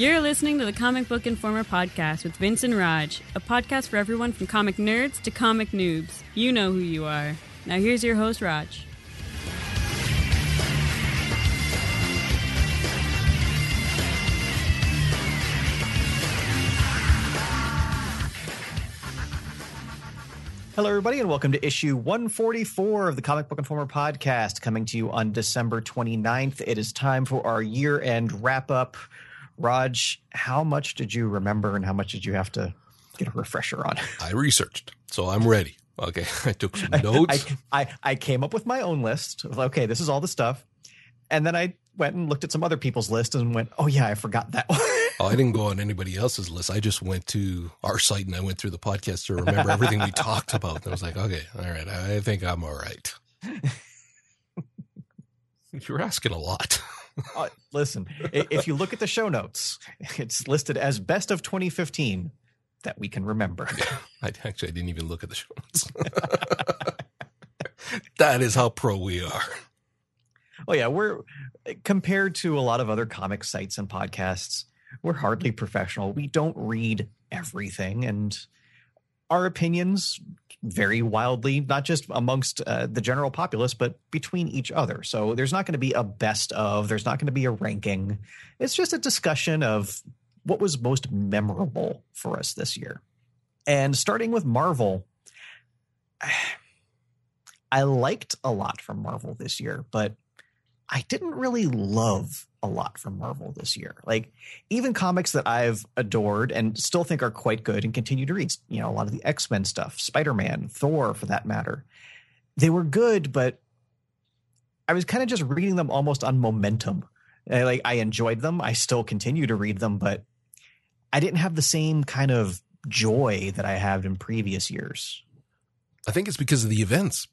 You're listening to the Comic Book Informer podcast with Vince and Raj, a podcast for everyone from comic nerds to comic noobs. You know who you are. Now here's your host, Raj. Hello, everybody, and welcome to issue 144 of the Comic Book Informer podcast, coming to you on December 29th. It is time for our year end wrap up. Raj, how much did you remember and how much did you have to get a refresher on? I researched, so I'm ready. Okay, I took some notes. I, I, I came up with my own list of, okay, this is all the stuff. And then I went and looked at some other people's list and went, oh, yeah, I forgot that one. oh, I didn't go on anybody else's list. I just went to our site and I went through the podcast to remember everything we talked about. And I was like, okay, all right, I think I'm all right. You're asking a lot. Uh, listen, if you look at the show notes, it's listed as best of 2015 that we can remember. I actually I didn't even look at the show notes. that is how pro we are. Oh yeah, we're compared to a lot of other comic sites and podcasts, we're hardly professional. We don't read everything and our opinions vary wildly, not just amongst uh, the general populace, but between each other. So there's not going to be a best of, there's not going to be a ranking. It's just a discussion of what was most memorable for us this year. And starting with Marvel, I liked a lot from Marvel this year, but I didn't really love a lot from Marvel this year. Like even comics that I've adored and still think are quite good and continue to read, you know, a lot of the X-Men stuff, Spider-Man, Thor for that matter. They were good, but I was kind of just reading them almost on momentum. I, like I enjoyed them. I still continue to read them, but I didn't have the same kind of joy that I had in previous years. I think it's because of the events.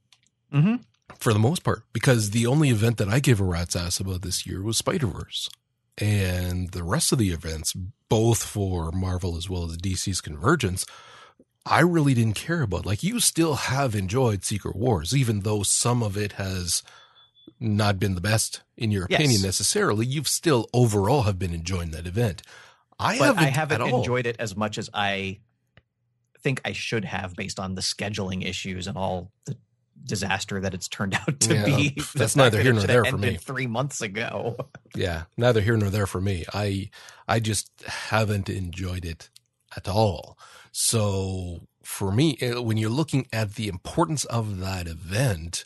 Mm-hmm for the most part, because the only event that I gave a rat's ass about this year was Spider Verse. And the rest of the events, both for Marvel as well as DC's Convergence, I really didn't care about. Like, you still have enjoyed Secret Wars, even though some of it has not been the best in your opinion yes. necessarily. You've still overall have been enjoying that event. I but haven't, I haven't enjoyed it as much as I think I should have based on the scheduling issues and all the disaster that it's turned out to yeah, be. That's neither here nor there for me. Three months ago. yeah, neither here nor there for me. I I just haven't enjoyed it at all. So for me, eh, when you're looking at the importance of that event,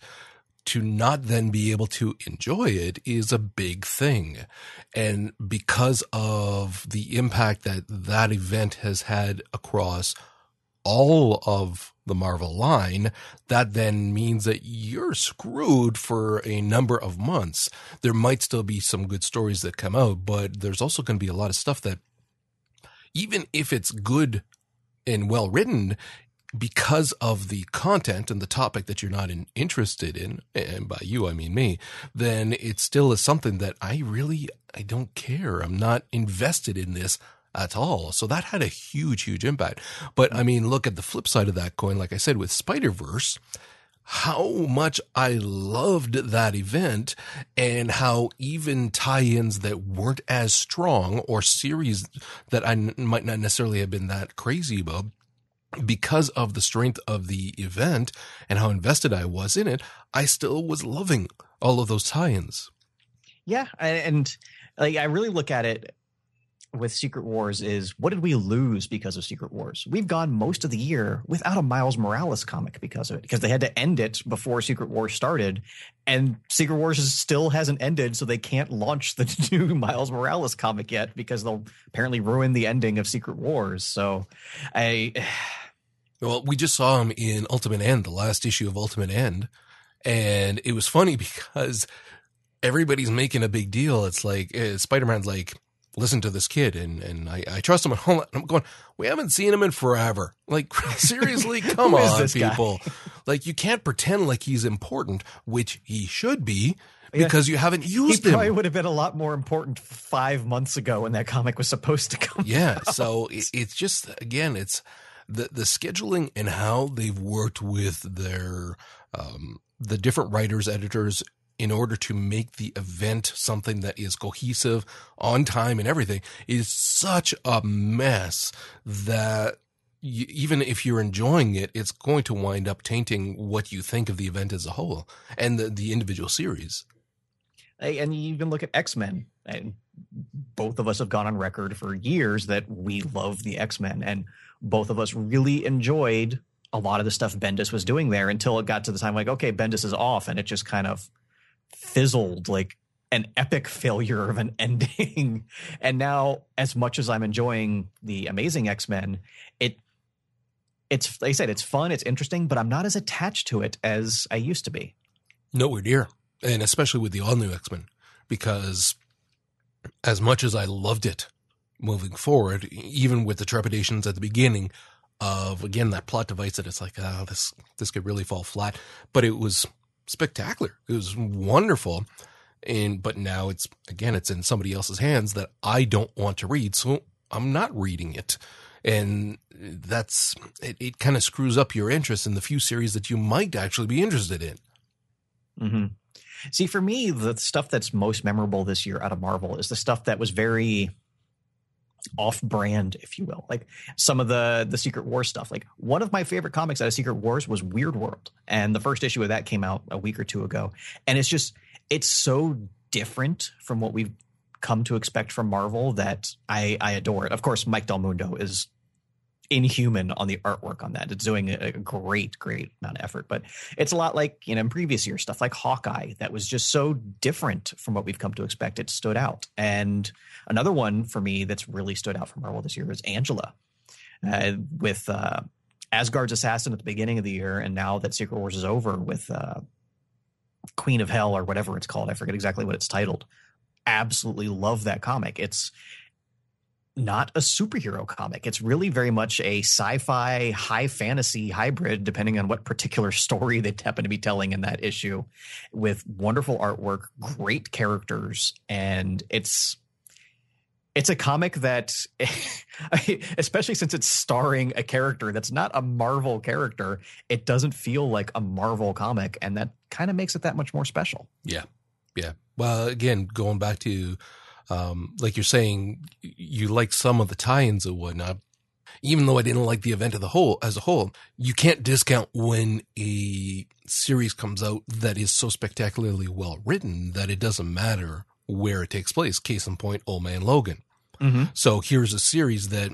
to not then be able to enjoy it is a big thing. And because of the impact that that event has had across all of the Marvel line, that then means that you're screwed for a number of months. There might still be some good stories that come out, but there's also going to be a lot of stuff that, even if it's good and well written, because of the content and the topic that you're not in, interested in, and by you I mean me, then it still is something that I really I don't care. I'm not invested in this at all. So that had a huge, huge impact. But I mean, look at the flip side of that coin. Like I said, with Spider Verse, how much I loved that event and how even tie-ins that weren't as strong or series that I n- might not necessarily have been that crazy about because of the strength of the event and how invested I was in it, I still was loving all of those tie-ins. Yeah, and like I really look at it with Secret Wars is what did we lose because of Secret Wars? We've gone most of the year without a Miles Morales comic because of it, because they had to end it before Secret Wars started, and Secret Wars still hasn't ended, so they can't launch the new Miles Morales comic yet because they'll apparently ruin the ending of Secret Wars. So, I. Well, we just saw him in Ultimate End, the last issue of Ultimate End, and it was funny because everybody's making a big deal. It's like uh, Spider Man's like listen to this kid and, and I, I trust him. And I'm going, we haven't seen him in forever. Like, seriously, come on, people. like, you can't pretend like he's important, which he should be because yeah. you haven't used he him. Probably would have been a lot more important five months ago when that comic was supposed to come. Yeah. Out. So it, it's just, again, it's the, the scheduling and how they've worked with their, um, the different writers, editors, in order to make the event something that is cohesive, on time, and everything is such a mess that you, even if you're enjoying it, it's going to wind up tainting what you think of the event as a whole and the, the individual series. And you even look at X Men, and both of us have gone on record for years that we love the X Men, and both of us really enjoyed a lot of the stuff Bendis was doing there until it got to the time like, okay, Bendis is off, and it just kind of fizzled like an epic failure of an ending. and now, as much as I'm enjoying the Amazing X Men, it it's like I said, it's fun, it's interesting, but I'm not as attached to it as I used to be. Nowhere near, and especially with the all new X Men, because as much as I loved it moving forward, even with the trepidations at the beginning of again that plot device that it's like, oh, this this could really fall flat, but it was spectacular. It was wonderful. And but now it's again it's in somebody else's hands that I don't want to read, so I'm not reading it and that's it, it kind of screws up your interest in the few series that you might actually be interested in. Mm-hmm. See, for me, the stuff that's most memorable this year out of Marvel is the stuff that was very off-brand, if you will. Like some of the the Secret Wars stuff. Like one of my favorite comics out of Secret Wars was Weird World, and the first issue of that came out a week or two ago, and it's just it's so different from what we've come to expect from Marvel that I, I adore it. Of course, Mike Del Mundo is inhuman on the artwork on that. It's doing a great, great amount of effort. But it's a lot like, you know, in previous years, stuff like Hawkeye that was just so different from what we've come to expect. It stood out. And another one for me that's really stood out from Marvel this year is Angela. Uh, with uh, Asgard's assassin at the beginning of the year, and now that Secret Wars is over with uh, Queen of Hell or whatever it's called. I forget exactly what it's titled absolutely love that comic. It's not a superhero comic. It's really very much a sci-fi, high fantasy hybrid, depending on what particular story they happen to be telling in that issue, with wonderful artwork, great characters, and it's it's a comic that especially since it's starring a character that's not a marvel character it doesn't feel like a marvel comic and that kind of makes it that much more special. Yeah. Yeah. Well, again, going back to, um, like you're saying, you like some of the tie-ins and whatnot. Even though I didn't like the event of the whole as a whole, you can't discount when a series comes out that is so spectacularly well written that it doesn't matter where it takes place. Case in point, Old Man Logan. Mm-hmm. So here's a series that,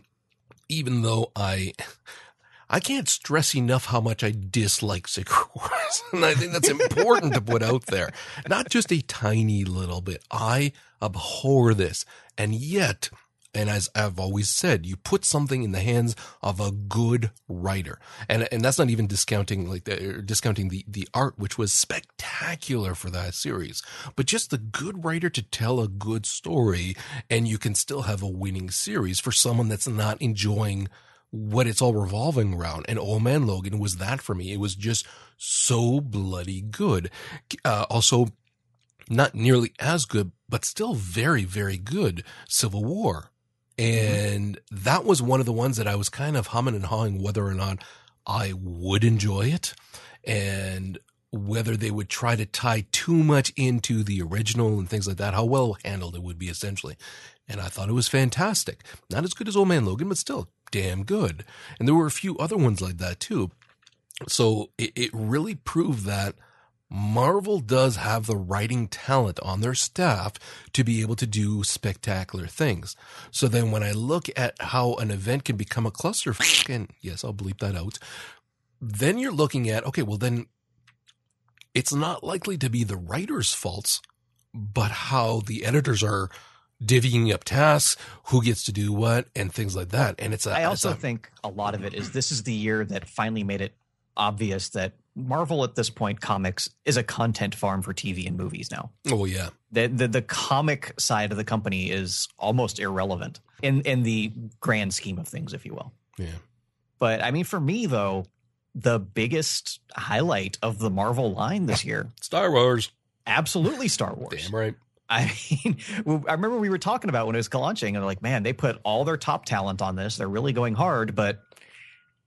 even though I, I can't stress enough how much I dislike Wars. and I think that's important to put out there. Not just a tiny little bit. I abhor this. And yet, and as I've always said, you put something in the hands of a good writer. And, and that's not even discounting like the, discounting the, the art, which was spectacular for that series, but just the good writer to tell a good story. And you can still have a winning series for someone that's not enjoying what it's all revolving around. And Old Man Logan was that for me. It was just so bloody good. Uh, also, not nearly as good, but still very, very good Civil War. And mm-hmm. that was one of the ones that I was kind of humming and hawing whether or not I would enjoy it and whether they would try to tie too much into the original and things like that, how well handled it would be essentially. And I thought it was fantastic. Not as good as Old Man Logan, but still damn good. And there were a few other ones like that too. So it, it really proved that Marvel does have the writing talent on their staff to be able to do spectacular things. So then when I look at how an event can become a cluster, and yes, I'll bleep that out, then you're looking at, okay, well then it's not likely to be the writer's faults, but how the editors are divvying up tasks, who gets to do what, and things like that. And it's a, I also a, think a lot of it is this is the year that finally made it obvious that Marvel at this point comics is a content farm for TV and movies now. Oh yeah. The the, the comic side of the company is almost irrelevant in in the grand scheme of things if you will. Yeah. But I mean for me though the biggest highlight of the Marvel line this year Star Wars. Absolutely Star Wars. Damn right. I mean, I remember we were talking about when it was launching, and like, man, they put all their top talent on this. They're really going hard, but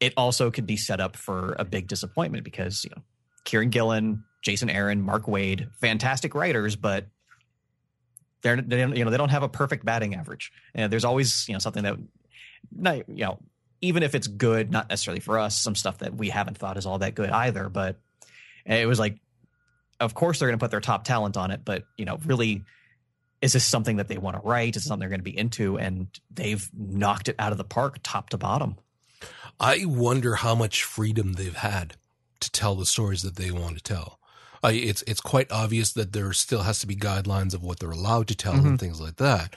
it also could be set up for a big disappointment because you know, Kieron Gillen, Jason Aaron, Mark Waid, fantastic writers, but they're they don't, you know they don't have a perfect batting average. And there's always you know something that not you know even if it's good, not necessarily for us, some stuff that we haven't thought is all that good either. But it was like, of course they're going to put their top talent on it, but you know really. Is this something that they want to write? Is something they're going to be into? And they've knocked it out of the park, top to bottom. I wonder how much freedom they've had to tell the stories that they want to tell. Uh, it's it's quite obvious that there still has to be guidelines of what they're allowed to tell Mhm. and things like that.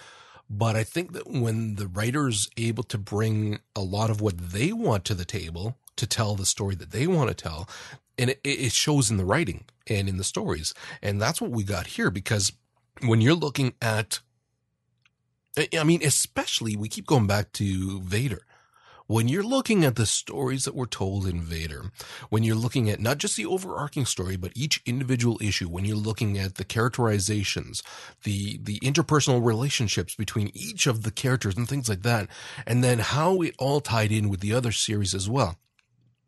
But I think that when the writer's able to bring a lot of what they want to the table to tell the story that they want to tell, and it, it shows in the writing and in the stories, and that's what we got here. Because when you're looking at, I- mean, especially we keep going back to Vader when you're looking at the stories that were told in Vader, when you're looking at not just the overarching story, but each individual issue, when you're looking at the characterizations, the, the interpersonal relationships between each of the characters and things like that, and then how it all tied in with the other series as well.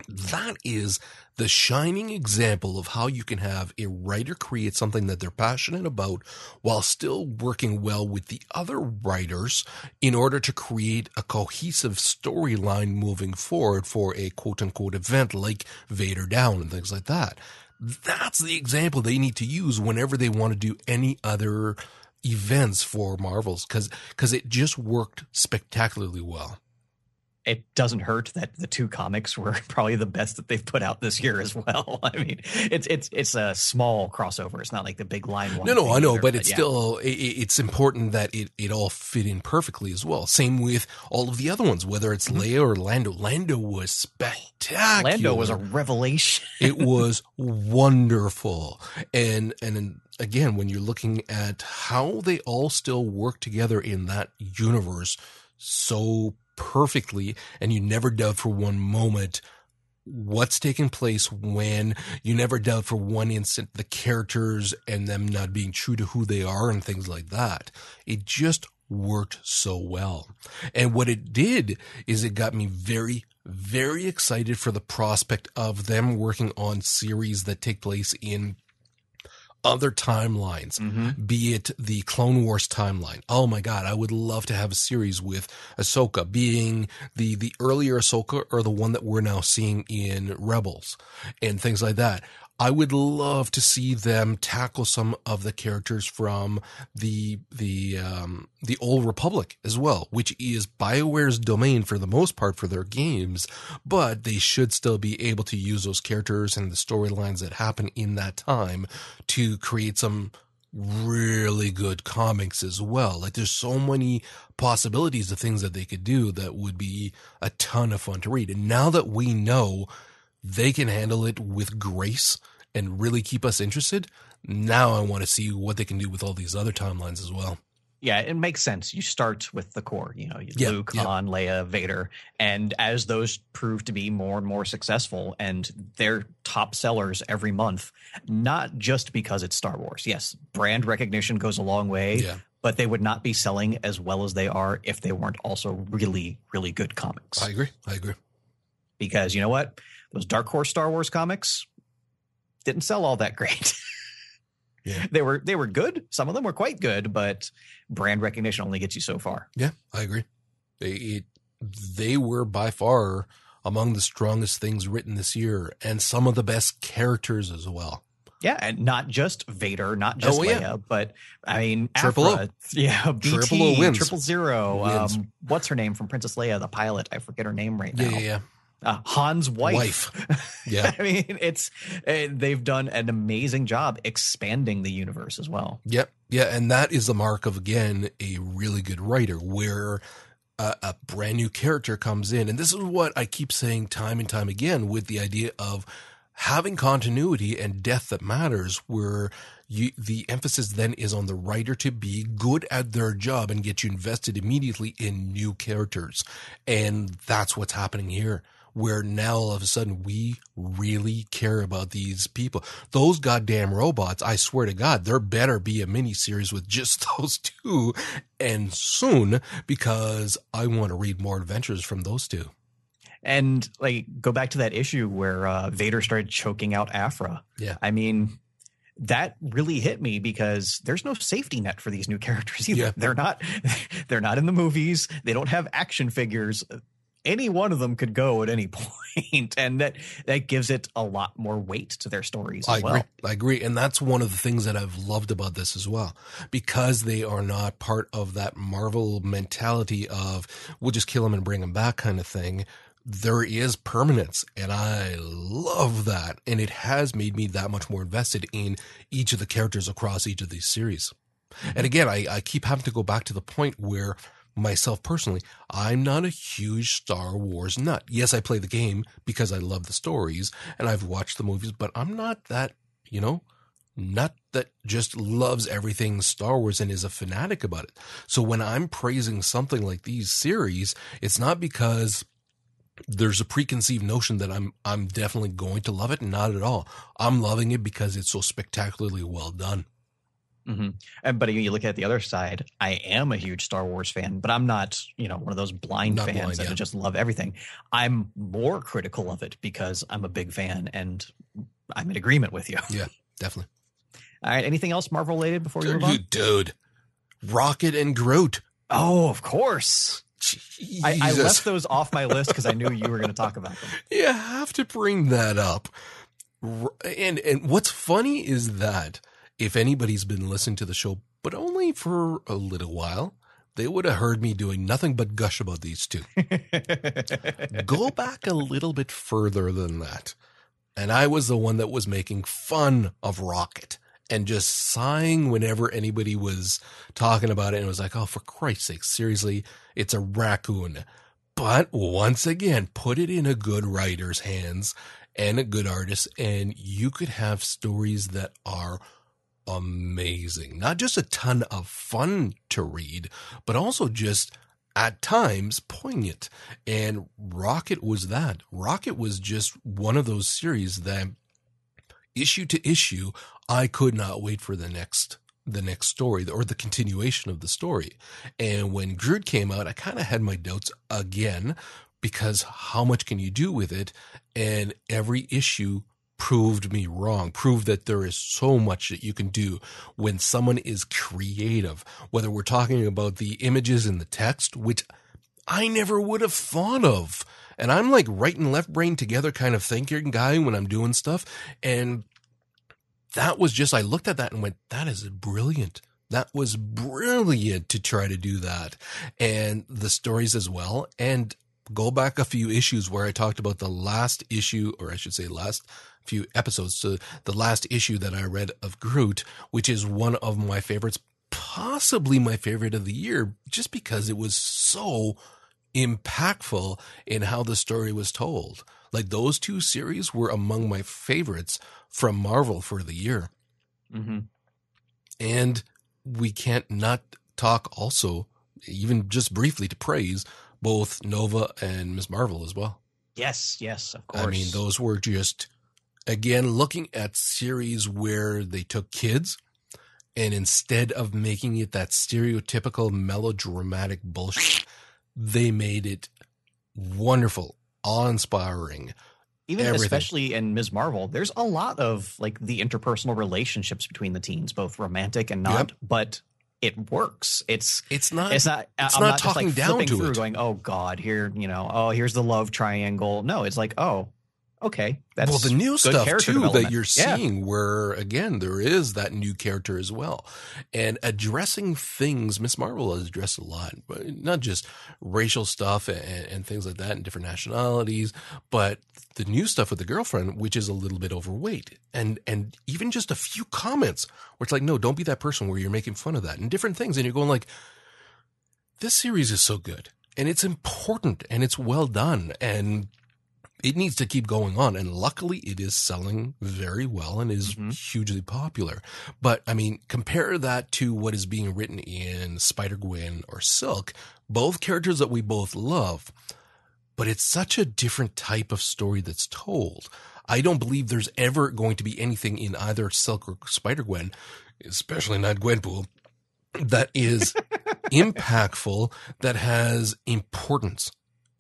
That is the shining example of how you can have a writer create something that they're passionate about while still working well with the other writers in order to create a cohesive storyline moving forward for a quote unquote event like Vader Down and things like that. That's the example they need to use whenever they want to do any other events for Marvels because because it just worked spectacularly well. It doesn't hurt that the two comics were probably the best that they've put out this year as well. I mean, it's it's it's a small crossover. It's not like the big line one. No, no, I know, either, but it's yeah. still i i- it's important that it it all fit in perfectly as well. Same with all of the other ones, whether it's Mhm. Leia or Lando. Lando was spectacular. Lando was a revelation. it was wonderful and and again when you're looking at how they all still work together in that universe so perfectly and you never doubt for one moment what's taking place when. You never doubt for one instant the characters and them not being true to who they are and things like that. It just worked so well. And what it did is it got me very very excited for the prospect of them working on series that take place in other timelines, Mhm. be it the Clone Wars timeline. Oh my God, I would love to have a series with Ahsoka being the, the earlier Ahsoka or the one that we're now seeing in Rebels and things like that. I would love to see them tackle some of the characters from the the um, the old Republic as well, which is Bioware's domain for the most part for their games, but they should still be able to use those characters and the storylines that happen in that time to create some really good comics as well. Like there's so many possibilities of things that they could do that would be a ton of fun to read. And now that we know they can handle it with grace and really keep us interested, now I want to see what they can do with all these other timelines as well. Yeah, it makes sense. You start with the core, you know, Yeah, Luke, yeah. Han, Leia, Vader, and as those prove to be more and more successful, and they're top sellers every month, not just because it's Star Wars. Yes, brand recognition goes a long way, Yeah. but they would not be selling as well as they are if they weren't also really, really good comics. I agree. I agree. because you know what, those Dark Horse Star Wars comics didn't sell all that great. Yeah. they were they were good. Some of them were quite good, but brand recognition only gets you so far. Yeah, I agree. They, it, they were by far among the strongest things written this year and some of the best characters as well. Yeah, and not just Vader, not just Oh, Leia, yeah. but I mean, Triple O. Aphra, yeah, BT, Triple O wins. Triple Zero. Wins. Um, what's her name from Princess Leia, the pilot? I forget her name right now. yeah, yeah. Uh, Han's wife. Yeah. I mean, it's uh, they've done an amazing job expanding the universe as well. Yep. Yeah. And that is the mark of, again, a really good writer where a, a brand new character comes in. And this is what I keep saying time and time again with the idea of having continuity and death that matters where you, the emphasis then is on the writer to be good at their job and get you invested immediately in new characters. And that's what's happening here. Where now all of a sudden we really care about these people. Those goddamn robots, I swear to God, there better be a mini series with just those two and soon because I want to read more adventures from those two. And like go back to that issue where uh, Vader started choking out Aphra. Yeah. I mean, that really hit me because there's no safety net for these new characters either. Yeah. They're not they're not in the movies. They don't have action figures. Any one of them could go at any point, and that that gives it a lot more weight to their stories I as agree. I agree. And that's one of the things that I've loved about this as well. Because they are not part of that Marvel mentality of we'll just kill them and bring them back kind of thing. There is permanence. And I love that. And it has made me that much more invested in each of the characters across each of these series. And mm-hmm. again, I, I keep having to go back to the point where myself personally, I'm not a huge Star Wars nut. Yes, I play the game because I love the stories and I've watched the movies, but I'm not that, you know, nut that just loves everything Star Wars and is a fanatic about it. So when I'm praising something like these series, it's not because there's a preconceived notion that I'm I'm definitely going to love it. Not at all. I'm loving it because it's so spectacularly well done. Hmm And but you look at the other side. I am a huge Star Wars fan, but I'm not, you know, one of those blind Not fans blind, that yeah. just love everything. I'm more critical of it because I'm a big fan and I'm in agreement with you. Yeah, definitely. All right. Anything else Marvel related before we move on? Dude, dude, Rocket and Groot. Oh, of course. I, I left those off my list because I knew you were going to talk about them. You have to bring that up. And and what's funny is that if anybody's been listening to the show, but only for a little while, they would have heard me doing nothing but gush about these two. Go back a little bit further than that. And I was the one that was making fun of Rocket and just sighing whenever anybody was talking about it. And it was like, oh, for Christ's sake, seriously, it's a raccoon. But once again, put it in a good writer's hands and a good artist, and you could have stories that are amazing. Not just a ton of fun to read, but also just at times poignant. And Rocket was that. Rocket was just one of those series that issue to issue, I could not wait for the next the next story or the continuation of the story. And when Groot came out, I kind of had my doubts again because how much can you do with it? And every issue proved me wrong, proved that there is so much that you can do when someone is creative, whether we're talking about the images and the text, which I never would have thought of. And I'm like right and left brain together kind of thinking guy when I'm doing stuff. And that was just, I looked at that and went, that is brilliant. That was brilliant to try to do that. And the stories as well. And go back a few issues where I talked about the last issue, or I should say last few episodes to the last issue that I read of Groot, which is one of my favorites, possibly my favorite of the year, just because it was so impactful in how the story was told. Like those two series were among my favorites from Marvel for the year. Mm-hmm. And we can't not talk also, even just briefly to praise both Nova and Ms. Marvel as well. Yes, yes, of course. I mean, those were just, again, looking at series where they took kids and instead of making it that stereotypical melodramatic bullshit, they made it wonderful, awe inspiring. even everything. especially in Ms. Marvel, there's a lot of like the interpersonal relationships between the teens, both romantic and not, but it works. It's It's not, it's not it's I'm not not, just talking like down to through it. going, oh God, here, you know, oh here's the love triangle. No, it's like, oh, okay. That's well, the new stuff too that you're Yeah. seeing, where again there is that new character as well, and addressing things. Miss Marvel has addressed a lot, but not just racial stuff and, and things like that, and different nationalities, but the new stuff with the girlfriend, which is a little bit overweight, and and even just a few comments where it's like, no, don't be that person where you're making fun of that, and different things, and you're going like, this series is so good, and it's important, and it's well done, and it needs to keep going on. And luckily it is selling very well and is Mhm. hugely popular. But I mean, compare that to what is being written in Spider Gwen or Silk, both characters that we both love. But it's such a different type of story that's told. I don't believe there's ever going to be anything in either Silk or Spider Gwen, especially not Gwenpool, that is impactful, that has importance.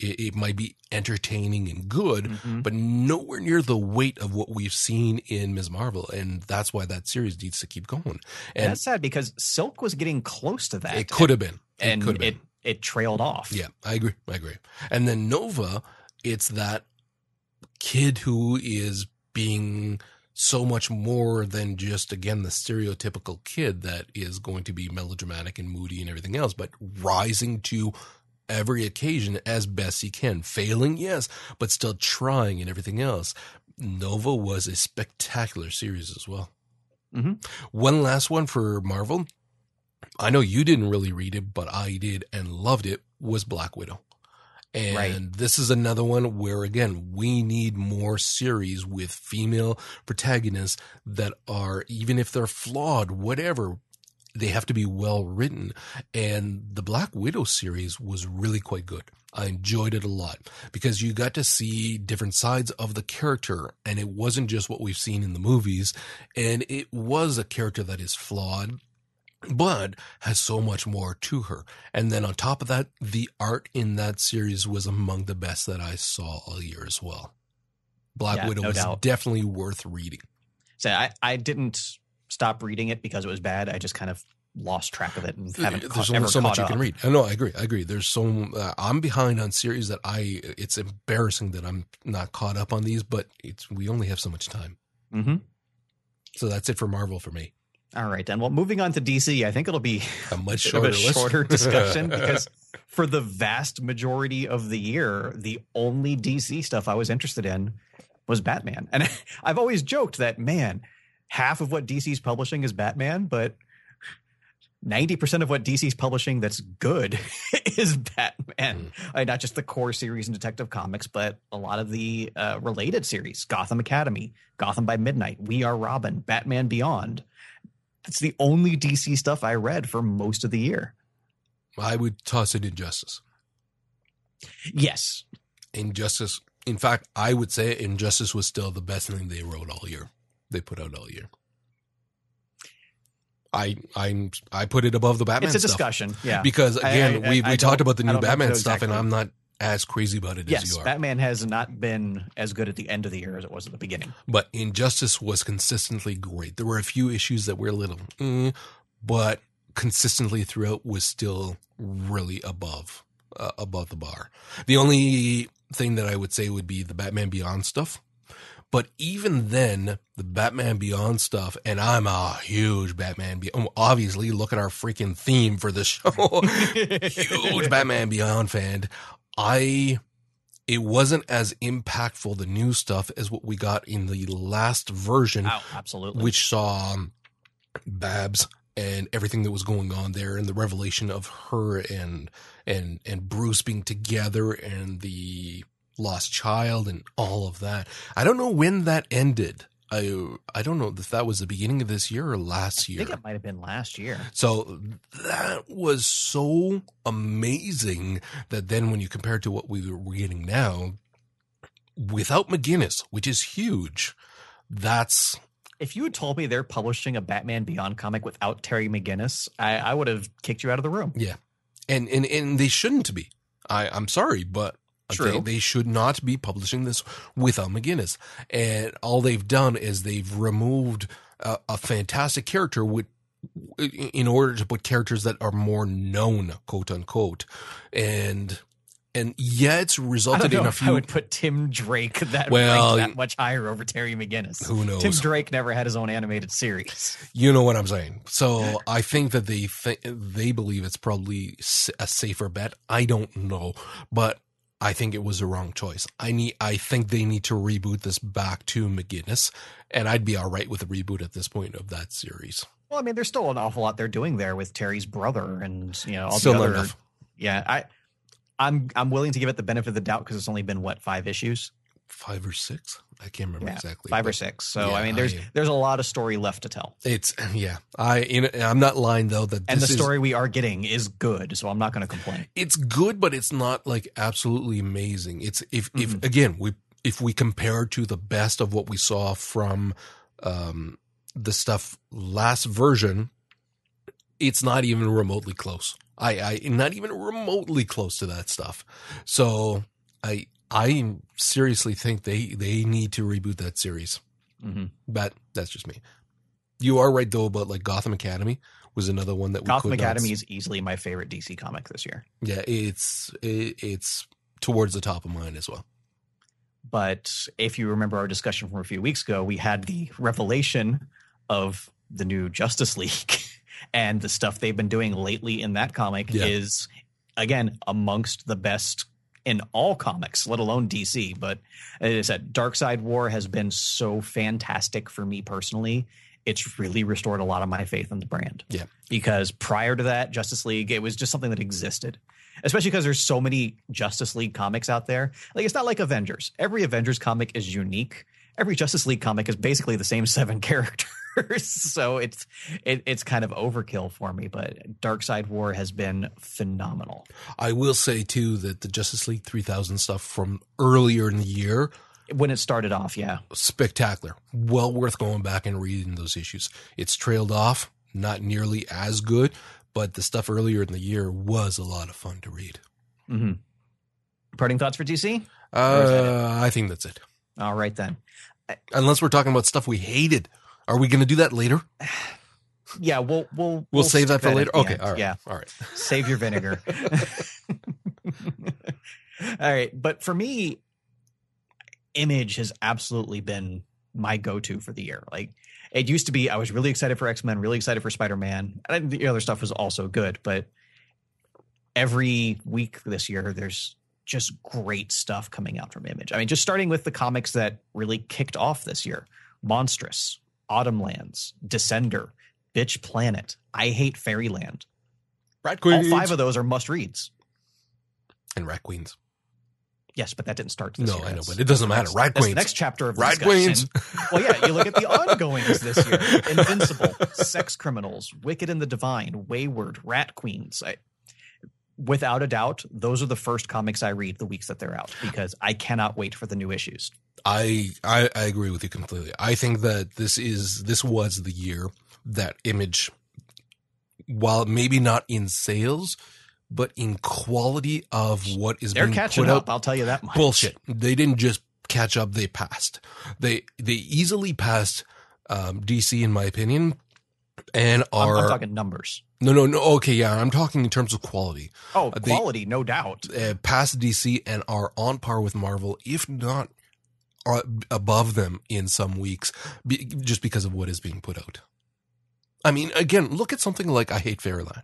It, it might be entertaining and good, Mhm. but nowhere near the weight of what we've seen in Ms. Marvel, and that's why that series needs to keep going. And that's sad because Silk was getting close to that. it could have been, it and could have it, been. it trailed off. Yeah, I agree. I agree. And then Nova, it's that kid who is being so much more than just again the stereotypical kid that is going to be melodramatic and moody and everything else, but rising to every occasion as best he can. Failing, yes, but still trying and everything else. Nova was a spectacular series as well. Mhm. One last one for Marvel. I know you didn't really read it, but I did and loved it. Was Black Widow, and Right. this is another one where again we need more series with female protagonists that are even if they're flawed, whatever, they have to be well written. And the Black Widow series was really quite good. I enjoyed it a lot because you got to see different sides of the character and it wasn't just what we've seen in the movies. And it was a character that is flawed, but has so much more to her. And then on top of that, the art in that series was among the best that I saw all year as well. Black Yeah, Widow no was doubt. definitely worth reading. So I, I didn't stop reading it because it was bad. I just kind of lost track of it and haven't There's caught, only so much caught you up. can read. I know, I agree. I agree. There's so uh, I'm behind on series that I. It's embarrassing that I'm not caught up on these, but it's we only have so much time. hmm So that's it for Marvel for me. All right, then. Well, moving on to DC, I think it'll be A much shorter a shorter discussion because for the vast majority of the year, the only DC stuff I was interested in was Batman. And I've always joked that, man, half of what DC's publishing is Batman, but 90% of what DC's publishing that's good is Batman. Uh, not just the core series in Detective Comics, but a lot of the uh, related series Gotham Academy, Gotham by Midnight, We Are Robin, Batman Beyond. It's the only DC stuff I read for most of the year. I would toss it Injustice. Yes. Injustice. In fact, I would say Injustice was still the best thing they wrote all year. They put out all year. I I I put it above the Batman it's a stuff. discussion. Yeah. because again I- we I we talked about the new Batman stuff, and I'm not as crazy about it as yes, you are. Batman has not been as good at the end of the year as it was at the beginning. but Injustice was consistently great. There were a few issues that were a little, eh, but consistently throughout was still really above uh, above the bar. The only thing that I would say would be the Batman Beyond stuff. But even then, the Batman Beyond stuff, and I'm a huge Batman Beyond. Obviously, look at our freaking theme for the show. huge Batman Beyond fan. I it wasn't as impactful the new stuff as what we got in the last version, Oh, absolutely. which saw Babs and everything that was going on there, and the revelation of her and and and Bruce being together, and the lost child, and all of that. I don't know when that ended. I I don't know if that was the beginning of this year or last year. I think it might have been last year. So that was so amazing that then when you compare it to what we were getting now, without McGinnis, which is huge, that's If you had told me they're publishing a Batman Beyond comic without Terry McGinnis, I, I would have kicked you out of the room. Yeah. And and and they shouldn't be. I I'm sorry, but True. they should not be publishing this without McGinnis. And all they've done is they've removed a, a fantastic character with in order to put characters that are more known, quote unquote, and and yeah, it's resulted in a if I few. would put Tim Drake that Well, that much higher over Terry McGinnis. Who knows? Tim Drake never had his own animated series. You know what I'm saying. So I think that they th- they believe it's probably a safer bet. I don't know, but I think it was the wrong choice. I need. I think they need to reboot this back to McGinnis, and I'd be all right with a reboot at this point of that series. Well, I mean, there's still an awful lot they're doing there with Terry's brother and you know all Still the other. enough. Yeah, I, I'm I'm willing to give it the benefit of the doubt because it's only been what five issues, Five or six? I can't remember Yeah, exactly. five or six. So yeah, I mean, there's I- there's a lot of story left to tell, It's yeah. I you know, I'm not lying though that and the this is- story we are getting is good. So I'm not going to complain. it's good, but it's not like absolutely amazing. It's if if Mhm. again we if we compare to the best of what we saw from um the stuff last version, it's not even remotely close. I I not even remotely close to that stuff. So I I seriously think they they need to reboot that series. Mhm. But that's just me. You are right though about like Gotham Academy was another one that we Gotham Academy is easily my favorite DC comic this year. yeah, it's it, it's towards the top of mine as well. But if you remember our discussion from a few weeks ago, we had the revelation of the new Justice League and the stuff they've been doing lately in that comic Yeah. is again amongst the best in all comics, let alone DC. But as I said, Darkseid War has been so fantastic for me personally. It's really restored a lot of my faith in the brand. Yeah. Because prior to that, Justice League, it was just something that existed. Especially because there's so many Justice League comics out there. Like it's not like Avengers. Every Avengers comic is unique. Every Justice League comic is basically the same seven characters. so it's it, it's kind of overkill for me. But Darkseid War has been phenomenal. I will say too that the Justice League 3000 stuff from earlier in the year When it started off, yeah. spectacular. Well worth going back and reading those issues. It's trailed off, not nearly as good, but the stuff earlier in the year was a lot of fun to read. hmm Parting thoughts for DC? Or is that it? Uh, I think that's it. All right then. Unless we're talking about stuff we hated. Are we going to do that later? Yeah, we'll we'll We'll, save that for at later. Okay, end. all right. Yeah, All right. save your vinegar. All right, but for me, Image has absolutely been my go-to for the year. Like it used to be, I was really excited for X Men, really excited for Spider Man, and the other stuff was also good. But every week this year, there's just great stuff coming out from Image. I mean, just starting with the comics that really kicked off this year: Monstress, Autumn Lands, Descender, Bitch Planet, I Hate Fairyland. Rat Queens. All five of those are must reads. and Rat Queens. Yes, but that didn't start this No, year. I know, but it doesn't matter. Rat that's Queens. the next chapter of Rat discussion. Queens. Well, yeah, you look at the ongoings this year: Invincible, Sex Criminals, Wicked and the Divine, Wayward, Rat Queens. I, without a doubt, those are the first comics I read the weeks that they're out because I cannot wait for the new issues. I, I I agree with you completely. I think that this is this was the year that Image, while maybe not in sales, but in quality of what is They're being catching put up. out. I'll tell you that much. Bullshit. They didn't just catch up; they passed. They they easily passed um, DC, in my opinion, and I'm, are I'm talking numbers. no no no. Okay, yeah, I'm talking in terms of quality. Oh, Uh, they- quality, no doubt. uh, past DC and are on par with Marvel, if not above them in some weeks, be, just because of what is being put out. I mean, again, look at something like I Hate Fairyland,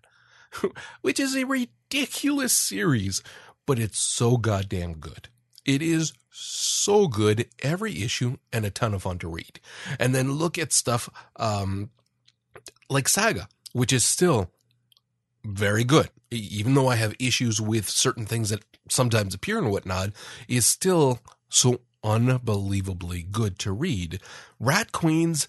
which is a ridiculous series, but it's so goddamn good. It is so good every issue and a ton of fun to read. And then look at stuff um, like Saga, which is still very good. Even though I have issues with certain things that sometimes appear and whatnot, is still so unbelievably good to read. Rat Queens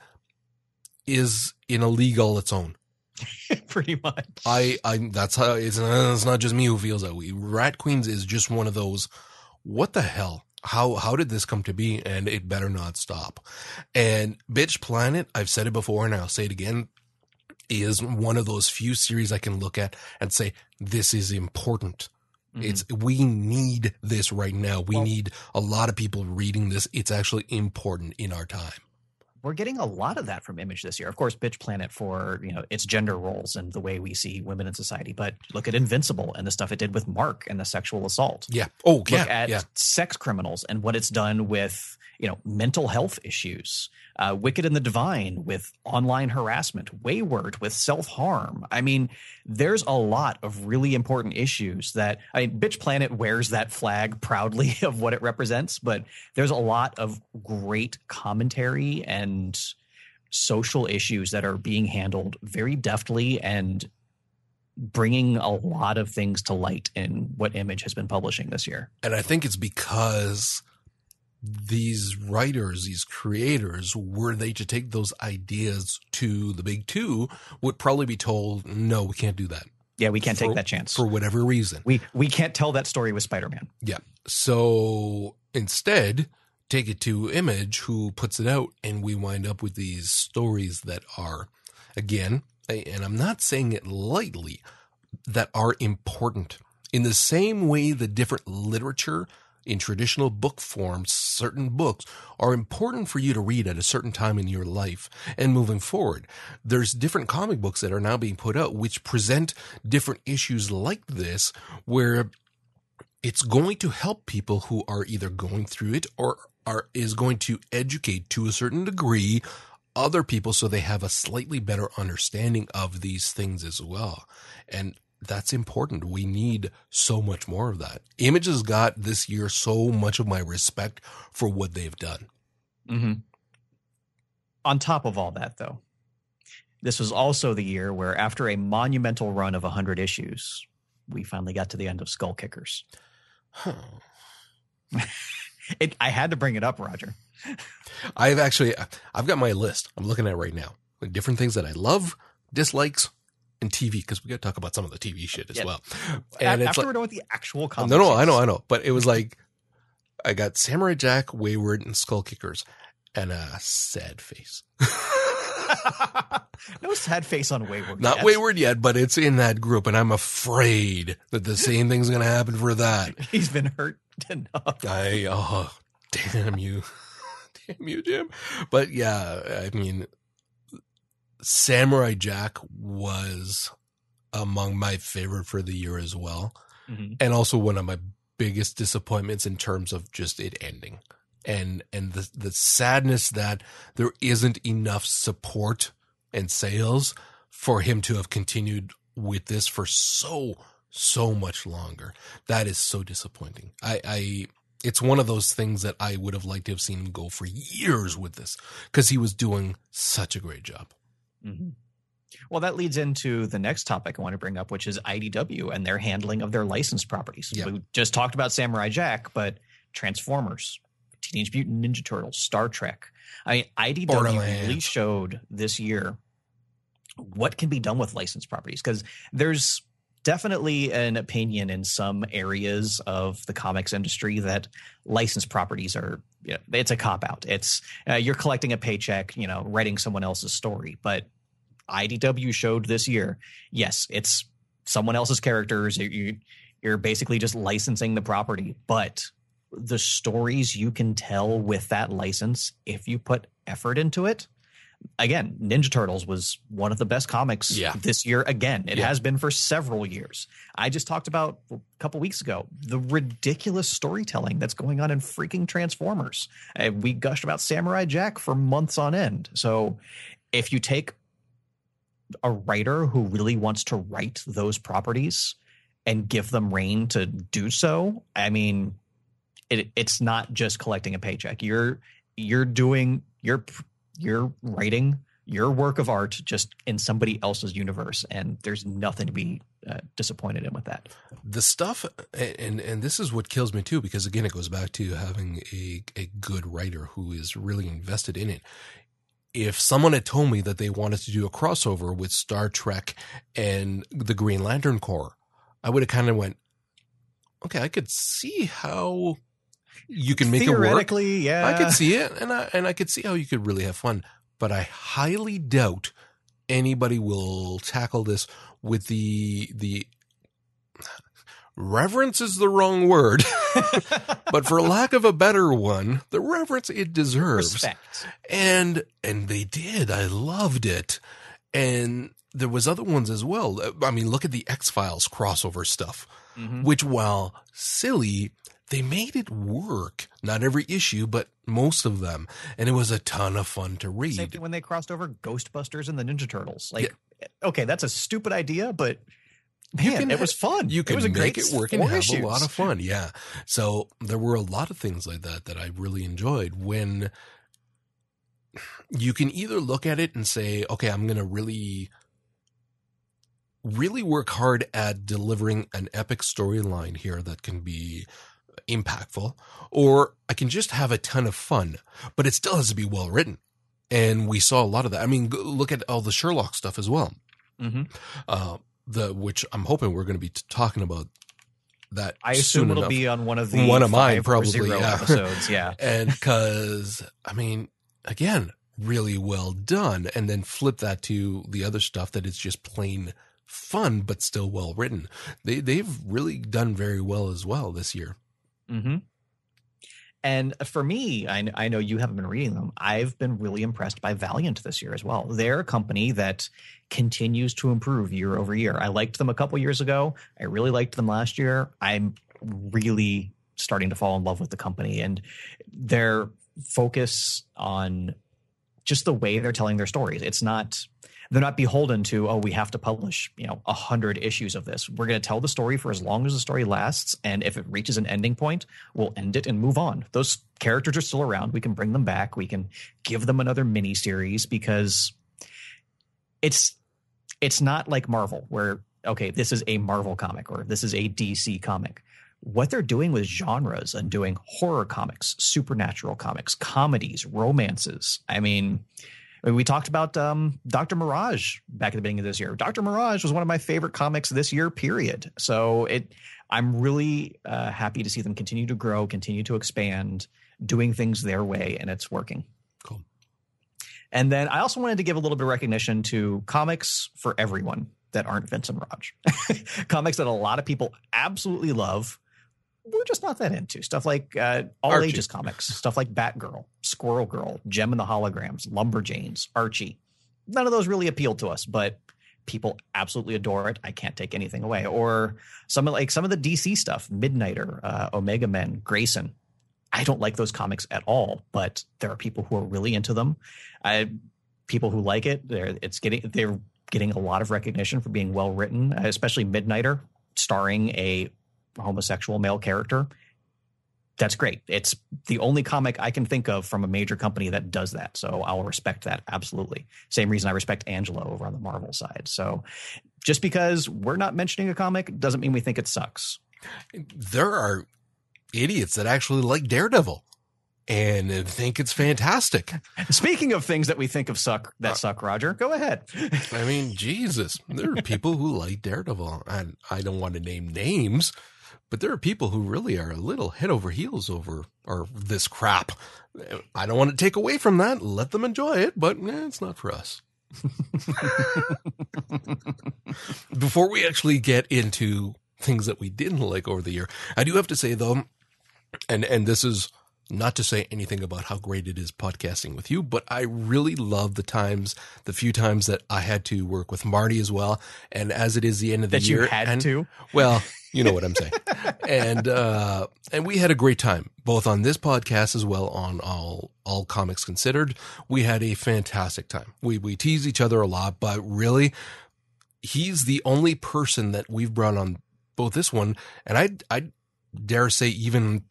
is in a league all its own. Pretty much. I, I, that's how it's, it's not just me who feels that way. Rat Queens is just one of those, what the hell? How, how did this come to be? And it better not stop. And Bitch Planet, I've said it before and I'll say it again, is one of those few series I can look at and say, this is important. Mhm. It's, we need this right now. We Well- need a lot of people reading this. It's actually important in our time. we're getting a lot of that from Image this year. Of course, Bitch Planet for you know its gender roles and the way we see women in society. But look at Invincible and the stuff it did with Mark and the sexual assault. Yeah. Oh, Look yeah. at yeah. sex criminals and what it's done with you know mental health issues. Uh, Wicked and the Divine with online harassment. Wayward with self harm. I mean, there's a lot of really important issues that I mean, Bitch Planet wears that flag proudly of what it represents, but there's a lot of great commentary and social issues that are being handled very deftly and bringing a lot of things to light in what Image has been publishing this year. And I think it's because these writers, these creators, were they to take those ideas to the big two, would probably be told, no, we can't do that Yeah, we can't For- take that chance. for whatever reason. we we can't tell that story with Spider-Man. Yeah. So instead, take it to Image, who puts it out, and we wind up with these stories that are, again, and I'm not saying it lightly, that are important in the same way the different literature in traditional book form, certain books are important for you to read at a certain time in your life and moving forward. There's different comic books that are now being put out which present different issues like this where it's going to help people who are either going through it or are is going to educate to a certain degree other people so they have a slightly better understanding of these things as well. And that's important. We need so much more of that. Image has got this year so much of my respect for what they've done. Mm-hmm. On top of all that, though, this was also the year where, after a monumental run of 100 issues, we finally got to the end of Skull Kickers. Huh. it, I had to bring it up, Roger. I've actually, I've got my list. I'm looking at it right now. Different things that I love, dislikes, and TV because we got to talk about some of the TV shit as yeah. well. And After like, we're done with the actual. No, no, I know, I know. But it was like I got Samurai Jack, Wayward, and Skull Kickers, and a sad face. no sad face on Wayward. Not yet. Wayward yet, but it's in that group, and I'm afraid that the same thing's going to happen for that. He's been hurt enough. I oh damn you, damn you, Jim. But yeah, I mean, Samurai Jack was among my favorite for the year as well. Mm-hmm. And also one of my biggest disappointments in terms of just it ending. And and the the sadness that there isn't enough support and sales for him to have continued with this for so so much longer. That is so disappointing. I, I it's one of those things that I would have liked to have seen him go for years with this because he was doing such a great job. Mm-hmm. Well, that leads into the next topic I want to bring up, which is IDW and their handling of their licensed properties. Yep. We just talked about Samurai Jack, but Transformers, Teenage Mutant Ninja Turtles, Star Trek. I mean, IDW really showed this year what can be done with licensed properties because there's definitely an opinion in some areas of the comics industry that licensed properties are you know, it's a cop out. It's uh, you're collecting a paycheck, you know, writing someone else's story. But IDW showed this year, yes, it's someone else's characters. You, you're basically just licensing the property, but the stories you can tell with that license, if you put effort into it, again, Ninja Turtles was one of the best comics yeah. this year. Again, it yeah. has been for several years. I just talked about a couple weeks ago the ridiculous storytelling that's going on in freaking Transformers. Uh, we gushed about Samurai Jack for months on end. So if you take a writer who really wants to write those properties and give them reign to do so, I mean, it, it's not just collecting a paycheck. You're you're doing you're you're writing your work of art just in somebody else's universe and there's nothing to be uh, disappointed in with that the stuff and and this is what kills me too because again it goes back to having a a good writer who is really invested in it if someone had told me that they wanted to do a crossover with Star Trek and the Green Lantern Corps I would have kind of went okay I could see how you can make it work. Yeah, I could see it, and I and I could see how you could really have fun. But I highly doubt anybody will tackle this with the the reverence is the wrong word, but for lack of a better one, the reverence it deserves. Respect. And and they did. I loved it. And there was other ones as well. I mean, look at the X Files crossover stuff, mm-hmm. which while silly they made it work. Not every issue, but most of them. And it was a ton of fun to read. Same thing when they crossed over Ghostbusters and the Ninja Turtles. Like, yeah. okay, that's a stupid idea, but man, can, it was fun. You can it was a make it work and have issues. a lot of fun. Yeah. So there were a lot of things like that that I really enjoyed when you can either look at it and say, okay, I'm going to really really work hard at delivering an epic storyline here that can be impactful, or I can just have a ton of fun, but it still has to be well written. And we saw a lot of that. I mean, look at all the Sherlock stuff as well. Mm-hmm. Uh, the which I'm hoping we're going to be talking about that. I assume it'll enough. be on one of the one of mine probably yeah. episodes. Yeah, and because I mean, again, really well done, and then flip that to the other stuff that is just plain fun but still well written. They they've really done very well as well this year. Mm-hmm. And for me, I, I know you haven't been reading them. I've been really impressed by Valiant this year as well. They're a company that continues to improve year over year. I liked them a couple years ago. I really liked them last year. I'm really starting to fall in love with the company and their focus on just the way they're telling their stories. It's not they're not beholden to oh we have to publish you know a hundred issues of this. We're going to tell the story for as long as the story lasts and if it reaches an ending point we'll end it and move on. Those characters are still around. We can bring them back. We can give them another mini series because it's it's not like marvel where okay this is a marvel comic or this is a dc comic. What they're doing with genres and doing horror comics supernatural comics comedies romances i mean we talked about um, Dr. Mirage back at the beginning of this year. Dr. Mirage was one of my favorite comics this year, period. So it, I'm really uh, happy to see them continue to grow, continue to expand, doing things their way, and it's working. Cool. And then I also wanted to give a little bit of recognition to comics for everyone that aren't Vincent Raj. comics that a lot of people absolutely love we're just not that into stuff like uh, all Archie. ages comics, stuff like Batgirl, Squirrel Girl, Jem and the Holograms, Lumberjanes, Archie. None of those really appeal to us, but people absolutely adore it. I can't take anything away. Or some of like some of the DC stuff, Midnighter, uh, Omega Men, Grayson. I don't like those comics at all, but there are people who are really into them. I, people who like it, they're it's getting they're getting a lot of recognition for being well written, especially Midnighter, starring a homosexual male character, that's great. It's the only comic I can think of from a major company that does that. So I'll respect that absolutely. Same reason I respect Angela over on the Marvel side. So just because we're not mentioning a comic doesn't mean we think it sucks. There are idiots that actually like Daredevil and think it's fantastic. Speaking of things that we think of suck that uh, suck, Roger, go ahead. I mean, Jesus, there are people who like Daredevil, and I don't want to name names, but there are people who really are a little head over heels over or this crap. I don't want to take away from that. Let them enjoy it, but eh, it's not for us. Before we actually get into things that we didn't like over the year, I do have to say though, and and this is not to say anything about how great it is podcasting with you, but I really love the times, the few times that I had to work with Marty as well. And as it is the end of the that year, you had and, to, well, you know what I'm saying. and uh, and we had a great time both on this podcast as well on all all comics considered. We had a fantastic time. We we tease each other a lot, but really, he's the only person that we've brought on both this one and I I dare say even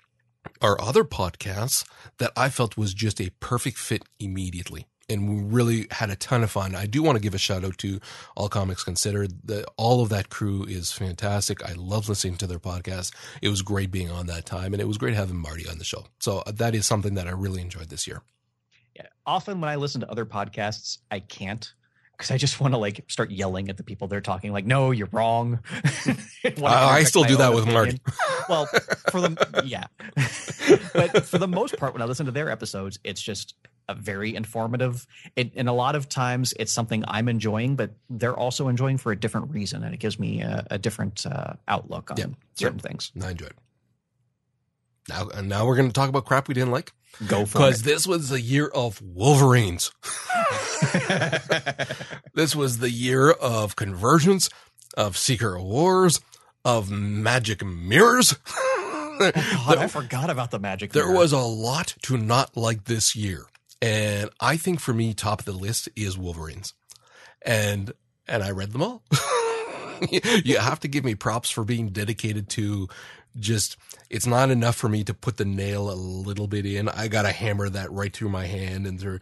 our other podcasts that I felt was just a perfect fit immediately. And we really had a ton of fun. I do want to give a shout out to All Comics Considered. The, all of that crew is fantastic. I love listening to their podcast. It was great being on that time, and it was great having Marty on the show. So uh, that is something that I really enjoyed this year. Yeah. Often when I listen to other podcasts, I can't because I just want to like start yelling at the people they're talking. Like, no, you're wrong. uh, I still do that with opinion. Marty. well, for the yeah, but for the most part, when I listen to their episodes, it's just very informative. It, and a lot of times, it's something I'm enjoying, but they're also enjoying for a different reason, and it gives me a, a different uh, outlook on yep. certain yep. things. I enjoy it. Now, and now we're going to talk about crap we didn't like. Go for it. Because this was the year of Wolverines. this was the year of convergence, of secret wars, of magic mirrors. oh God, I forgot about the magic. Mirrors. There mirror. was a lot to not like this year, and I think for me, top of the list is Wolverines, and and I read them all. you have to give me props for being dedicated to just it's not enough for me to put the nail a little bit in. I got to hammer that right through my hand and through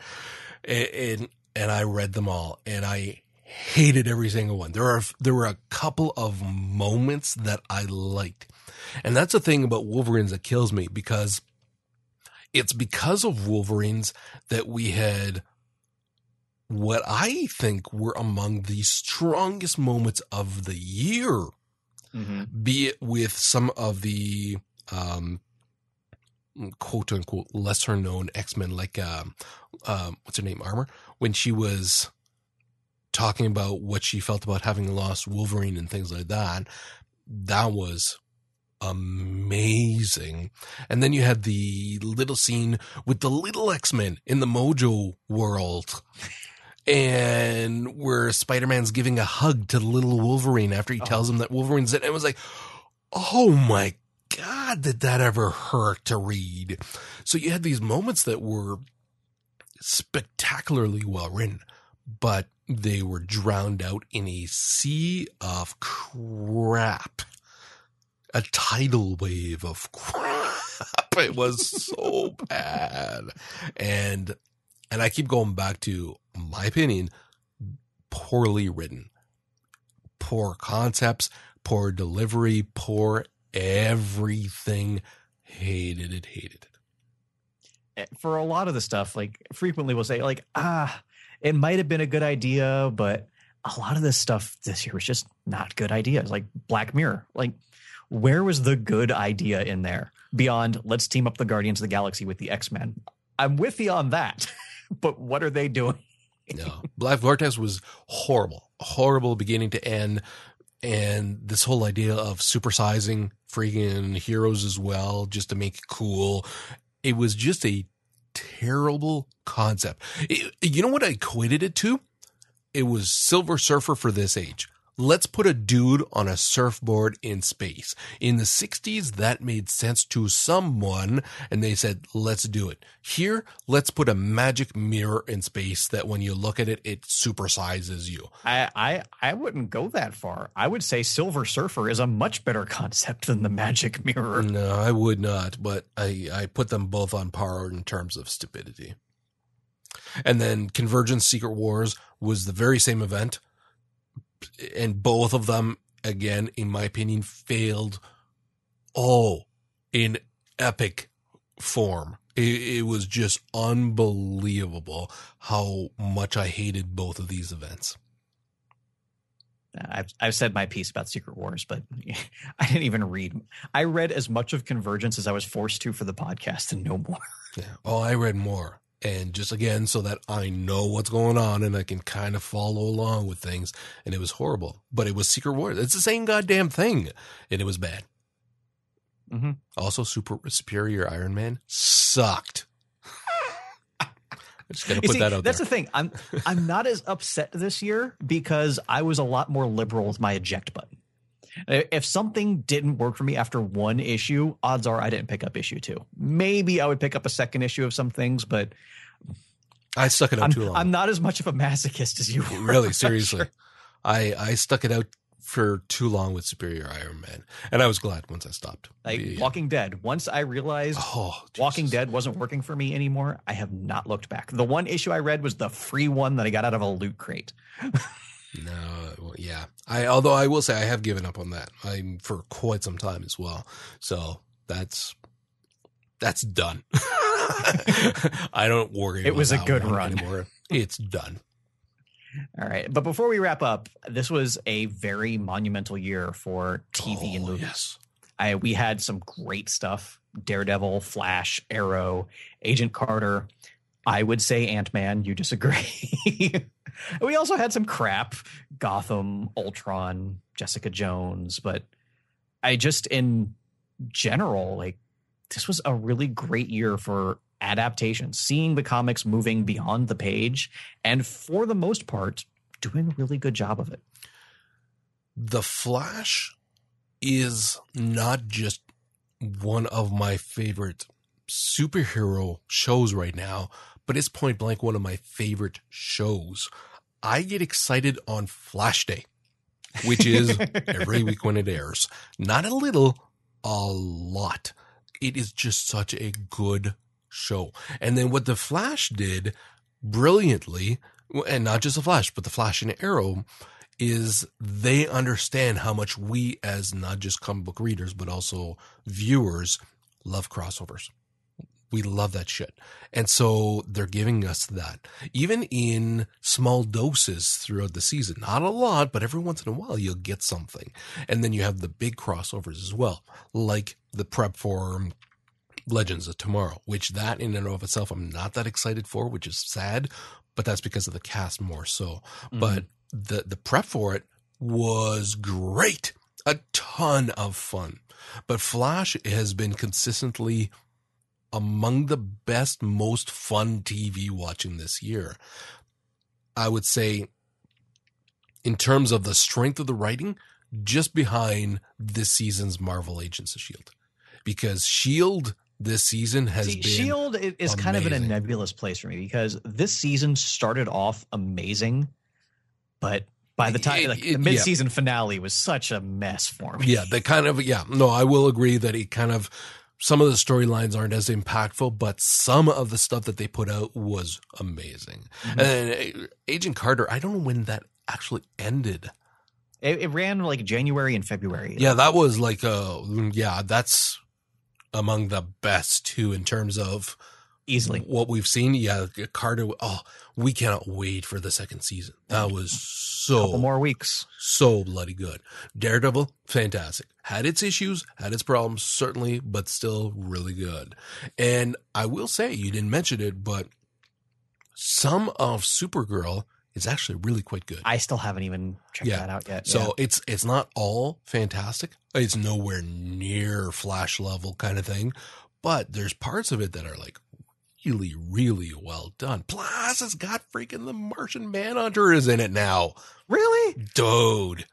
and, and I read them all and I hated every single one. There are there were a couple of moments that I liked. And that's the thing about Wolverines that kills me because it's because of Wolverines that we had what I think were among the strongest moments of the year mm-hmm. be it with some of the um, quote unquote lesser known X Men, like um, um, what's her name, Armor, when she was talking about what she felt about having lost Wolverine and things like that. That was amazing. And then you had the little scene with the little X-Men in the Mojo world. And where Spider-Man's giving a hug to the little Wolverine after he Oh. tells him that Wolverine's it. And it was like, oh my God, did that ever hurt to read? So you had these moments that were spectacularly well written, but they were drowned out in a sea of crap. A tidal wave of crap. It was so bad. And and I keep going back to my opinion, poorly written. Poor concepts, poor delivery, poor everything. Hated it, hated it. for a lot of the stuff, like frequently we'll say, like, ah, it might have been a good idea, but a lot of this stuff this year was just not good ideas. Like Black Mirror. Like, where was the good idea in there beyond let's team up the Guardians of the Galaxy with the X Men? I'm with you on that, but what are they doing? No, Black Vortex was horrible, horrible beginning to end. And this whole idea of supersizing freaking heroes as well, just to make it cool. It was just a terrible concept. It- you know what I equated it to? It was Silver Surfer for this age. Let's put a dude on a surfboard in space. In the 60s, that made sense to someone, and they said, let's do it. Here, let's put a magic mirror in space that when you look at it, it supersizes you. I, I I wouldn't go that far. I would say Silver Surfer is a much better concept than the Magic Mirror. No, I would not, but I, I put them both on par in terms of stupidity. And then Convergence Secret Wars was the very same event. And both of them, again, in my opinion, failed all in epic form. It, it was just unbelievable how much I hated both of these events. Uh, I've I've said my piece about Secret Wars, but I didn't even read. I read as much of Convergence as I was forced to for the podcast, and no more. Yeah. Oh, I read more. And just again, so that I know what's going on and I can kind of follow along with things. And it was horrible, but it was Secret Wars. It's the same goddamn thing. And it was bad. Mhm. Also, Super Superior Iron Man sucked. I'm just to put see, that out that's there. the thing. I'm I'm not as upset this year because I was a lot more liberal with my eject button. If something didn't work for me after one issue, odds are I didn't pick up issue two. Maybe I would pick up a second issue of some things, but I stuck it out I'm, too long. I'm not as much of a masochist as you were. really, seriously. sure. I, I stuck it out for too long with Superior Iron Man. And I was glad once I stopped. Like Yeah. Uh, Walking Dead. Once I realized Oh, Walking Dead wasn't working for me anymore, I have not looked back. The one issue I read was the free one that I got out of a loot crate. No, well, yeah. I although I will say I have given up on that. I'm for quite some time as well. So that's that's done. I don't worry. It was a good run. anymore. It's done. All right. But before we wrap up, this was a very monumental year for TV and Oh, movies. Yes. I, we had some great stuff Daredevil, Flash, Arrow, Agent Carter. I would say Ant Man. You disagree. we also had some crap Gotham, Ultron, Jessica Jones. But I just, in general, like, this was a really great year for adaptations, seeing the comics moving beyond the page, and for the most part, doing a really good job of it. The Flash is not just one of my favorite superhero shows right now, but it's point blank one of my favorite shows. I get excited on Flash Day, which is every week when it airs. Not a little, a lot. It is just such a good show. And then what the Flash did brilliantly, and not just the Flash, but the Flash and Arrow, is they understand how much we as not just comic book readers, but also viewers love crossovers. We love that shit. And so they're giving us that. Even in small doses throughout the season. Not a lot, but every once in a while you'll get something. And then you have the big crossovers as well, like the prep for Legends of Tomorrow, which that in and of itself I'm not that excited for, which is sad, but that's because of the cast more so. Mm-hmm. But the the prep for it was great. a ton of fun. But Flash has been consistently among the best, most fun TV watching this year. I would say, in terms of the strength of the writing, just behind this season's Marvel Agents of S.H.I.E.L.D. Because S.H.I.E.L.D. this season has See, been. Shield is kind of in a nebulous place for me because this season started off amazing, but by the time It- like it- the mid-season finale was such a mess for me. Yeah, they kind of, yeah, no, I will agree that it kind of, some of the storylines aren't as impactful, but some of the stuff that they put out was amazing. Mhm. And uh, Agent Carter, I don't know when that actually ended. It, it ran like January and February. Yeah, that was like, a yeah, that's among the best too in terms of easily. what we've seen. Yeah, Carter, oh, we cannot wait for the second season. That was couple so more weeks. so bloody good. Daredevil, fantastic. Had its issues, had its problems, certainly, but still really good. And I will say, you didn't mention it, but some of Supergirl is actually really quite good. I still haven't even checked Yeah. that out yet. So it's it's not all fantastic. It's nowhere near Flash level kind of thing, but there's parts of it that are like really, really well done. Plus, it's got freaking the Martian Manhunter is in it now. Really, dude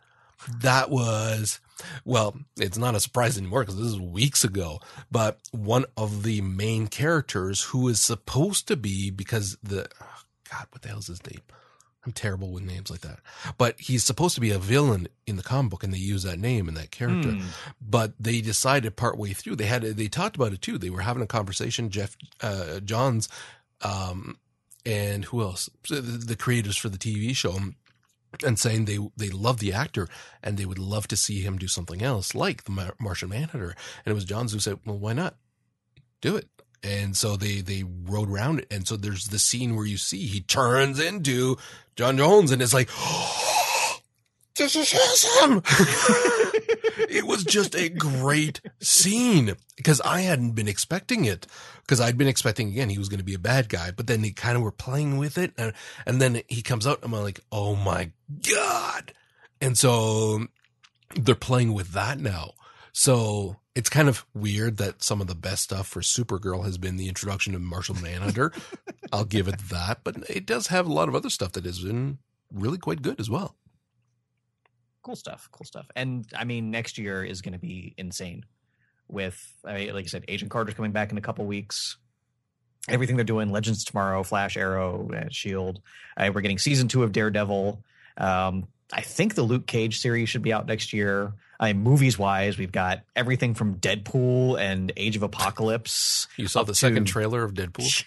that was well it's not a surprise anymore because this is weeks ago but one of the main characters who is supposed to be because the oh, god what the hell's his name i'm terrible with names like that but he's supposed to be a villain in the comic book and they use that name and that character Hmm. but they decided partway through they had they talked about it too they were having a conversation jeff uh johns um and who else the, the creators for the tv show and saying they they love the actor and they would love to see him do something else like the Martian Manhunter. And it was Johns who said, "Well, why not do it?" And so they they rode around it. And so there's the scene where you see he turns into J'onn J'onzz, and it's like, "This is him." it was just a great scene because I hadn't been expecting it. Because I'd been expecting again he was going to be a bad guy, but then they kind of were playing with it, and, and then he comes out, and I'm like, oh my god! And so they're playing with that now. So it's kind of weird that some of the best stuff for Supergirl has been the introduction of Martian Manhunter. I'll give it that, but it does have a lot of other stuff that has been really quite good as well. cool stuff. Cool stuff. And I mean, next year is going to be insane. With I mean, like I said, Agent Carter's coming back in a couple weeks. Everything they're doing, Legends tomorrow, Flash, Arrow, uh, Shield. Uh, we're getting season two of Daredevil. Um, I think the Luke Cage series should be out next year. I mean, movies wise, we've got everything from Deadpool and Age of Apocalypse. You saw the second to- trailer of Deadpool?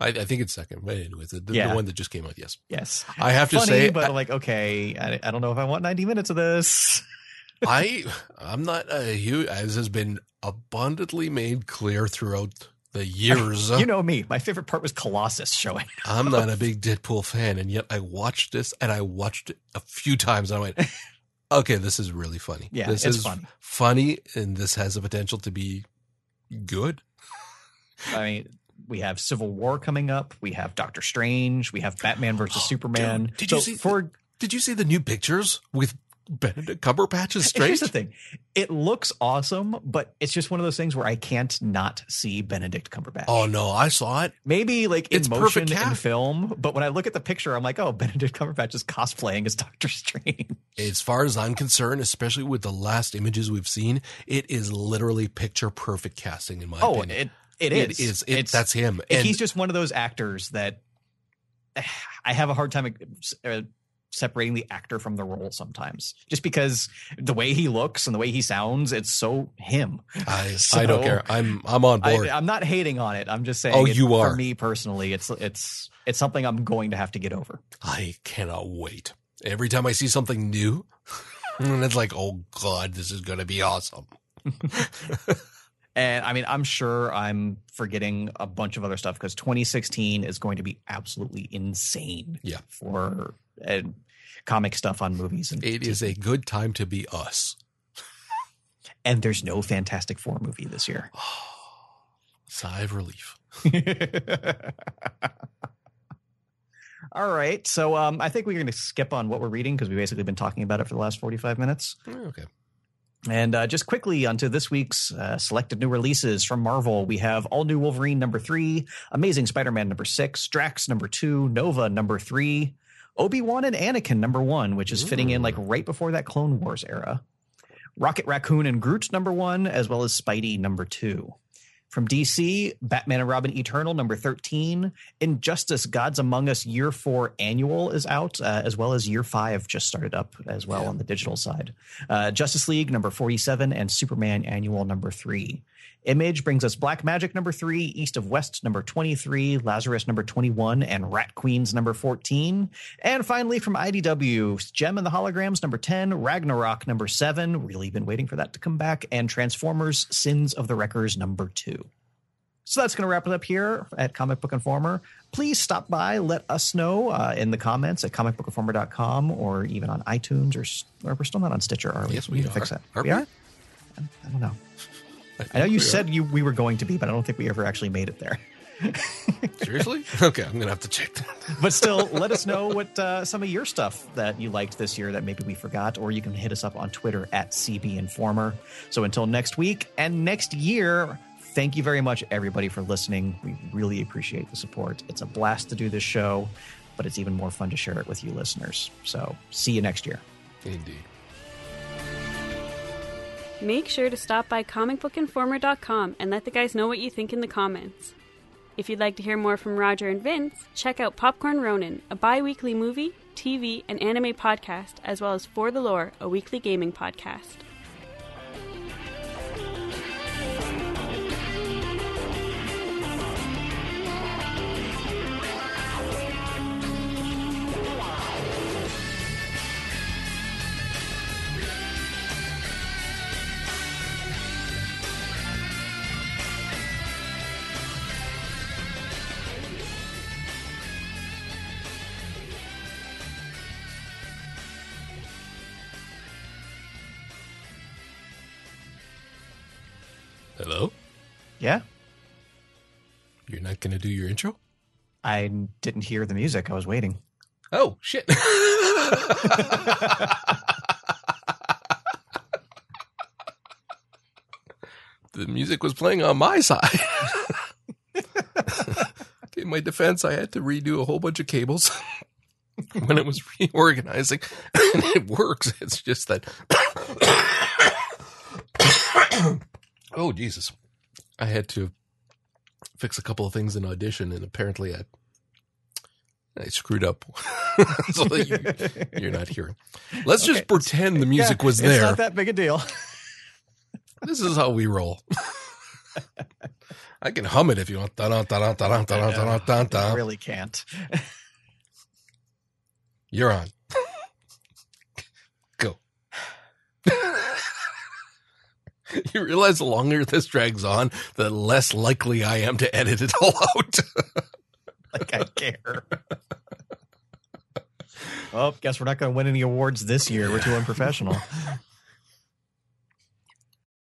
I, I think it's second. But anyways, the, the one that just came out, yes. Yes, I have to say, but I- I'm like, okay, I, I don't know if I want 90 minutes of this. I I'm not a huge as has been abundantly made clear throughout the years. You know me. My favorite part was Colossus showing. I'm not a big Deadpool fan, and yet I watched this and I watched it a few times and I went, okay, this is really funny. Yeah, this it's is funny. funny, and this has the potential to be good. I mean, we have Civil War coming up. We have Doctor Strange. We have Batman versus Oh, Superman. dude, did you see- For Did you see the new pictures with Benedict Cumberbatch as here's Strange? the thing, it looks awesome, but it's just one of those things where I can't not see Benedict Cumberbatch. Oh no, I saw it. Maybe like in It's motion in film, but when I look at the picture, I'm like, oh, Benedict Cumberbatch is cosplaying as Doctor Strange. As far as I'm concerned, especially with the last images we've seen, it is literally picture perfect casting in my Oh, opinion. it it is. It is. It, It's- that's him. And he's just one of those actors that I have a hard time uh, separating the actor from the role sometimes, just because the way he looks and the way he sounds, it's so him. I, I don't care. I'm I'm on board. I, I'm not hating on it. I'm just saying. Oh, you For are. me personally, it's it's it's something I'm going to have to get over. I cannot wait. Every time I see something new, and it's like, oh god, this is gonna be awesome. And I mean, I'm sure I'm forgetting a bunch of other stuff because 2016 is going to be absolutely insane. Yeah. For uh, comic stuff on movies and It is a good time to be us. and there's no Fantastic Four movie this year. Sigh of relief. All right. So um, I think we're going to skip on what we're reading because we've basically been talking about it for the last 45 minutes. Oh, okay. And uh, just quickly onto this week's uh, selected new releases from Marvel. We have All New Wolverine number three, Amazing Spider Man number six, Drax number two, Nova number three, Obi Wan and Anakin number one, which is fitting in like right before that Clone Wars era. Rocket Raccoon and Groot number one, as well as Spidey number two. From DC, Batman and Robin Eternal number 13. Injustice Gods Among Us Year 4 Annual is out, uh, as well as Year 5 just started up as well Yeah. on the digital side. Uh, Justice League number 47 and Superman Annual number 3. Image brings us Black Magic number 3, East of West number 23, Lazarus number 21, and Rat Queens number 14. And finally from IDW, Jem and the Holograms number 10, Ragnarok number 7, really been waiting for that to come back, and Transformers Sins of the Wreckers number 2. So that's going to wrap it up here at Comic Book Informer. Please stop by, let us know uh, in the comments at comicbookinformer.com or even on iTunes or, or we're still not on Stitcher, are we? Yes, we we need to fix are. that. Are we we? are? I don't know. I know you are. said you we were going to be, but I don't think we ever actually made it there. Seriously? Okay, I'm going to have to check that. But still, let us know what uh, some of your stuff that you liked this year that maybe we forgot, or you can hit us up on Twitter at CB Informer. So until next week and next year, thank you very much, everybody, for listening. We really appreciate the support. It's a blast to do this show, but it's even more fun to share it with you listeners. So see you next year. Indeed. Make sure to stop by comicbookinformer.com and let the guys know what you think in the comments. If you'd like to hear more from Roger and Vince, check out Popcorn Ronin, a bi weekly movie, TV, and anime podcast, as well as For the Lore, a weekly gaming podcast. Going to do your intro? I didn't hear the music. I was waiting. Oh, shit. the music was playing on my side. In my defense, I had to redo a whole bunch of cables when it was reorganizing. And it works. It's just that. oh, Jesus. I had to fix a couple of things in Audition, and apparently I I screwed up so you, you're not hearing. Let's just pretend the music Yeah, was there. It's not that big a deal. This is how we roll. I can hum it if you want. I really can't. You're on. Go. you realize the longer this drags on, the less likely I am to edit it all out. like I care. well, guess we're not going to win any awards this year. We're too unprofessional.